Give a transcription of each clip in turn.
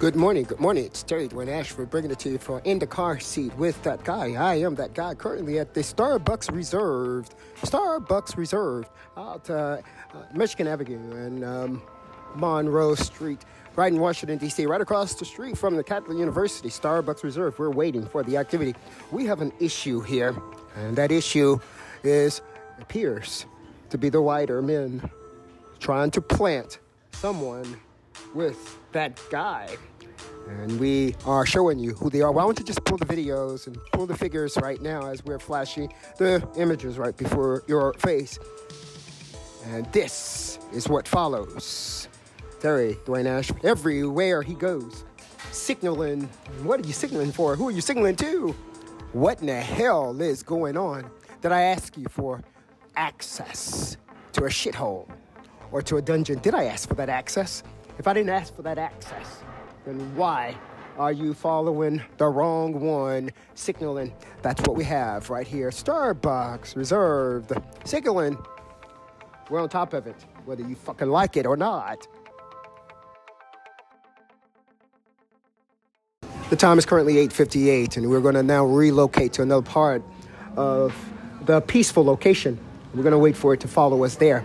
Good morning, good morning. It's Terry Dwayne Ashford bringing it to you for In the Car Seat with that guy. I am that guy currently at the Starbucks Reserved, Starbucks Reserved out uh, uh, Michigan Avenue and um, Monroe Street, right in Washington, D.C., right across the street from the Catholic University, Starbucks Reserve. We're waiting for the activity. We have an issue here, and that issue is appears to be the whiter men trying to plant someone with that guy. And we are showing you who they are. Why don't you just pull the videos and pull the figures right now as we're flashing the images right before your face. And this is what follows. Terry Dwayne Ash, everywhere he goes, signaling. What are you signaling for? Who are you signaling to? What in the hell is going on? Did I ask you for access to a shithole or to a dungeon? Did I ask for that access? If I didn't ask for that access, then why are you following the wrong one? Signaling. That's what we have right here. Starbucks reserved. Signaling. We're on top of it, whether you fucking like it or not. The time is currently 8:58, and we're going to now relocate to another part of the peaceful location. We're going to wait for it to follow us there,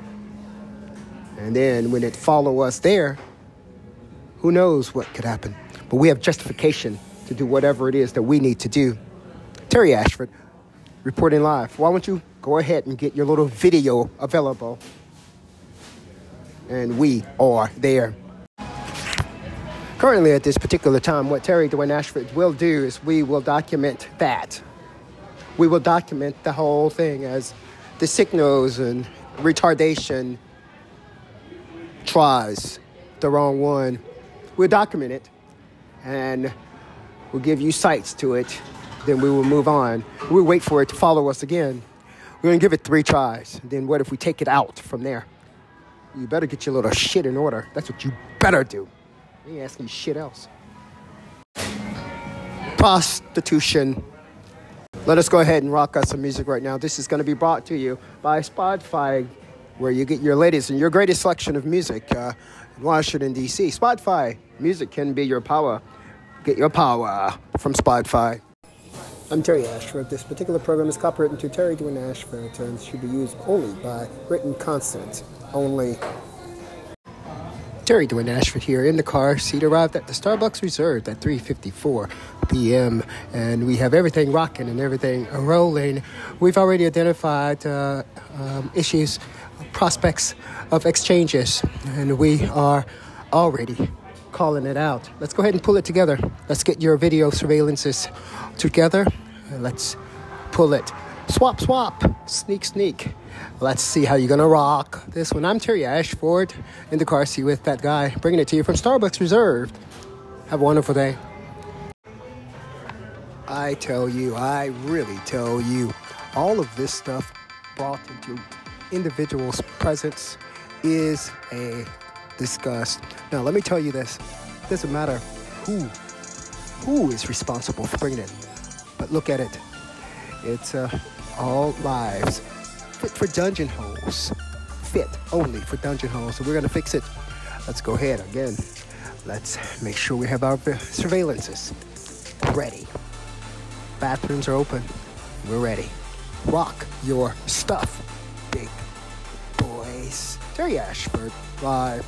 and then when it follow us there, who knows what could happen? But we have justification to do whatever it is that we need to do. Terry Ashford, reporting live. Why don't you go ahead and get your little video available? And we are there. Currently, at this particular time, what Terry Dwayne Ashford will do is we will document that. We will document the whole thing as the signals and retardation tries the wrong one We'll document it and we'll give you sites to it. Then we will move on. We'll wait for it to follow us again. We're gonna give it three tries. Then what if we take it out from there? You better get your little shit in order. That's what you better do. I ain't asking you shit else. Prostitution. Let us go ahead and rock us some music right now. This is going to be brought to you by Spotify, where you get your latest and your greatest selection of music. Uh, Washington, D.C. Spotify. Music can be your power. Get your power from Spotify. I'm Terry Ashford. This particular program is copyrighted to Terry Dwayne Ashford and should be used only by written consent only. Terry Dwayne Ashford here in the car. Seat arrived at the Starbucks Reserved at 3:54 p.m. and we have everything rocking and everything rolling. We've already identified uh, um, issues prospects of exchanges, and we are already calling it out. Let's go ahead and pull it together. Let's get your video surveillances together. Let's pull it. Swap, swap, sneak, sneak. Let's see how you're gonna rock this one. I'm Terry Ashford in the car seat with that guy, bringing it to you from Starbucks Reserved. Have a wonderful day. I tell you, I really tell you, all of this stuff brought into individual's presence is a disgust. Now, let me tell you this: it doesn't matter who who is responsible for bringing it, but look at it. It's uh, all lives fit for dungeon holes, fit only for dungeon holes. So we're gonna fix it. Let's go ahead again. Let's make sure we have our surveillances ready. Bathrooms are open. We're ready. Rock your stuff big Terry Ashford, live